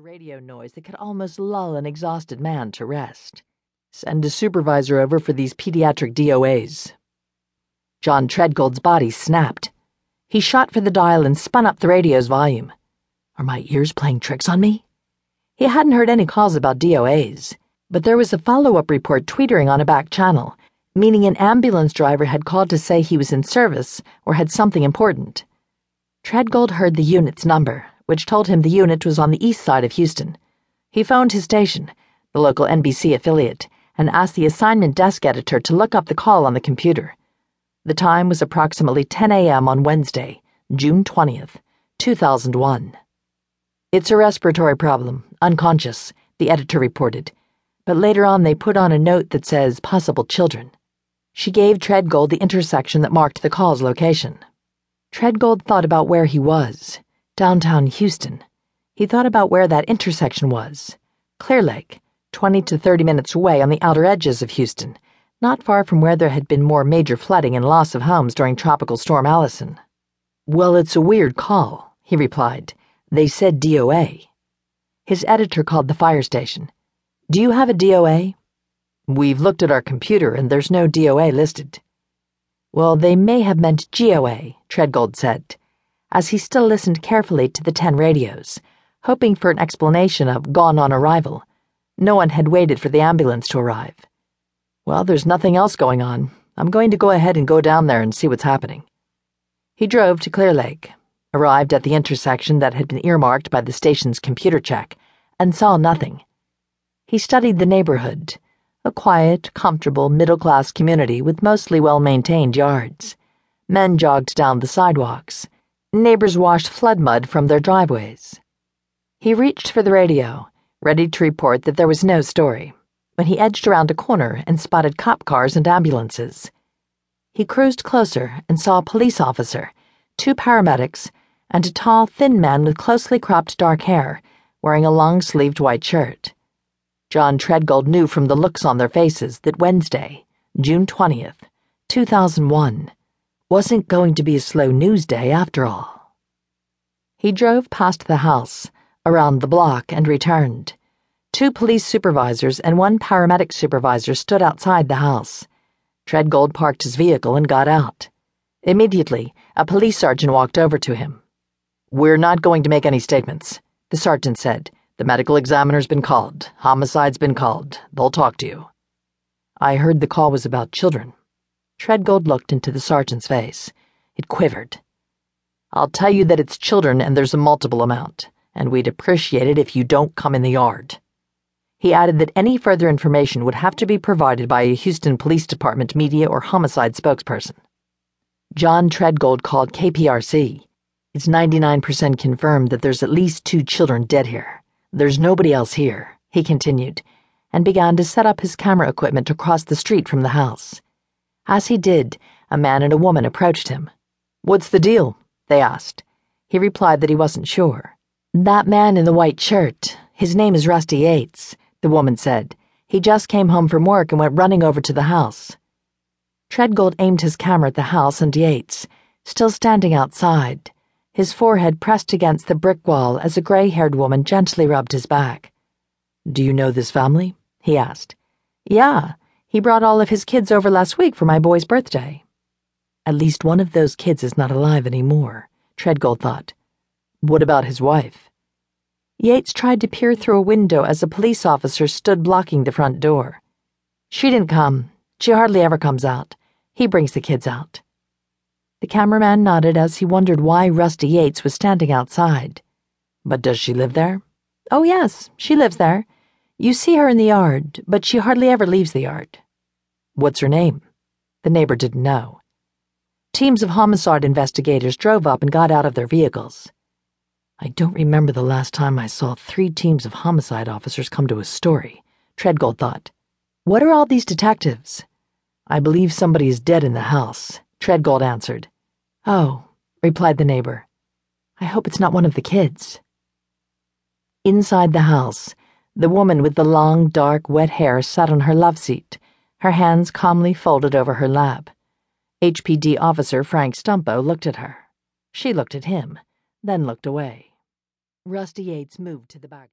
radio noise that could almost lull an exhausted man to rest. Send a supervisor over for these pediatric DOAs. John Treadgold's body snapped. He shot for the dial and spun up the radio's volume. Are my ears playing tricks on me? He hadn't heard any calls about DOAs, but there was a follow up report tweetering on a back channel, meaning an ambulance driver had called to say he was in service or had something important. Treadgold heard the unit's number which told him the unit was on the east side of Houston. He phoned his station, the local NBC affiliate, and asked the assignment desk editor to look up the call on the computer. The time was approximately 10 a.m. on Wednesday, June 20th, 2001. It's a respiratory problem, unconscious, the editor reported, but later on they put on a note that says possible children. She gave Treadgold the intersection that marked the call's location. Treadgold thought about where he was downtown Houston. He thought about where that intersection was Clear Lake, 20 to 30 minutes away on the outer edges of Houston, not far from where there had been more major flooding and loss of homes during Tropical Storm Allison. Well, it's a weird call, he replied. They said DOA. His editor called the fire station. Do you have a DOA? We've looked at our computer and there's no DOA listed. Well, they may have meant GOA, Treadgold said as he still listened carefully to the ten radios, hoping for an explanation of gone on arrival. No one had waited for the ambulance to arrive. Well, there's nothing else going on. I'm going to go ahead and go down there and see what's happening. He drove to Clear Lake, arrived at the intersection that had been earmarked by the station's computer check, and saw nothing. He studied the neighborhood, a quiet, comfortable, middle class community with mostly well maintained yards. Men jogged down the sidewalks. Neighbors washed flood mud from their driveways. He reached for the radio, ready to report that there was no story, when he edged around a corner and spotted cop cars and ambulances. He cruised closer and saw a police officer, two paramedics, and a tall, thin man with closely cropped dark hair, wearing a long sleeved white shirt. John Treadgold knew from the looks on their faces that Wednesday, June 20th, 2001, wasn't going to be a slow news day after all. He drove past the house, around the block, and returned. Two police supervisors and one paramedic supervisor stood outside the house. Treadgold parked his vehicle and got out. Immediately, a police sergeant walked over to him. We're not going to make any statements, the sergeant said. The medical examiner's been called. Homicide's been called. They'll talk to you. I heard the call was about children. Treadgold looked into the sergeant's face. It quivered. I'll tell you that it's children and there's a multiple amount, and we'd appreciate it if you don't come in the yard. He added that any further information would have to be provided by a Houston Police Department media or homicide spokesperson. John Treadgold called KPRC. It's 99% confirmed that there's at least two children dead here. There's nobody else here, he continued, and began to set up his camera equipment across the street from the house. As he did, a man and a woman approached him. What's the deal? they asked. He replied that he wasn't sure. That man in the white shirt, his name is Rusty Yates, the woman said. He just came home from work and went running over to the house. Treadgold aimed his camera at the house and Yates, still standing outside, his forehead pressed against the brick wall as a gray haired woman gently rubbed his back. Do you know this family? he asked. Yeah, he brought all of his kids over last week for my boy's birthday. At least one of those kids is not alive anymore, Treadgold thought. What about his wife? Yates tried to peer through a window as a police officer stood blocking the front door. She didn't come. She hardly ever comes out. He brings the kids out. The cameraman nodded as he wondered why Rusty Yates was standing outside. But does she live there? Oh, yes, she lives there. You see her in the yard, but she hardly ever leaves the yard. What's her name? The neighbor didn't know. Teams of homicide investigators drove up and got out of their vehicles. I don't remember the last time I saw three teams of homicide officers come to a story, Treadgold thought. What are all these detectives? I believe somebody is dead in the house, Treadgold answered. Oh, replied the neighbor. I hope it's not one of the kids. Inside the house, the woman with the long, dark, wet hair sat on her love seat, her hands calmly folded over her lap. HPD officer Frank Stumpo looked at her. She looked at him, then looked away. Rusty Yates moved to the back.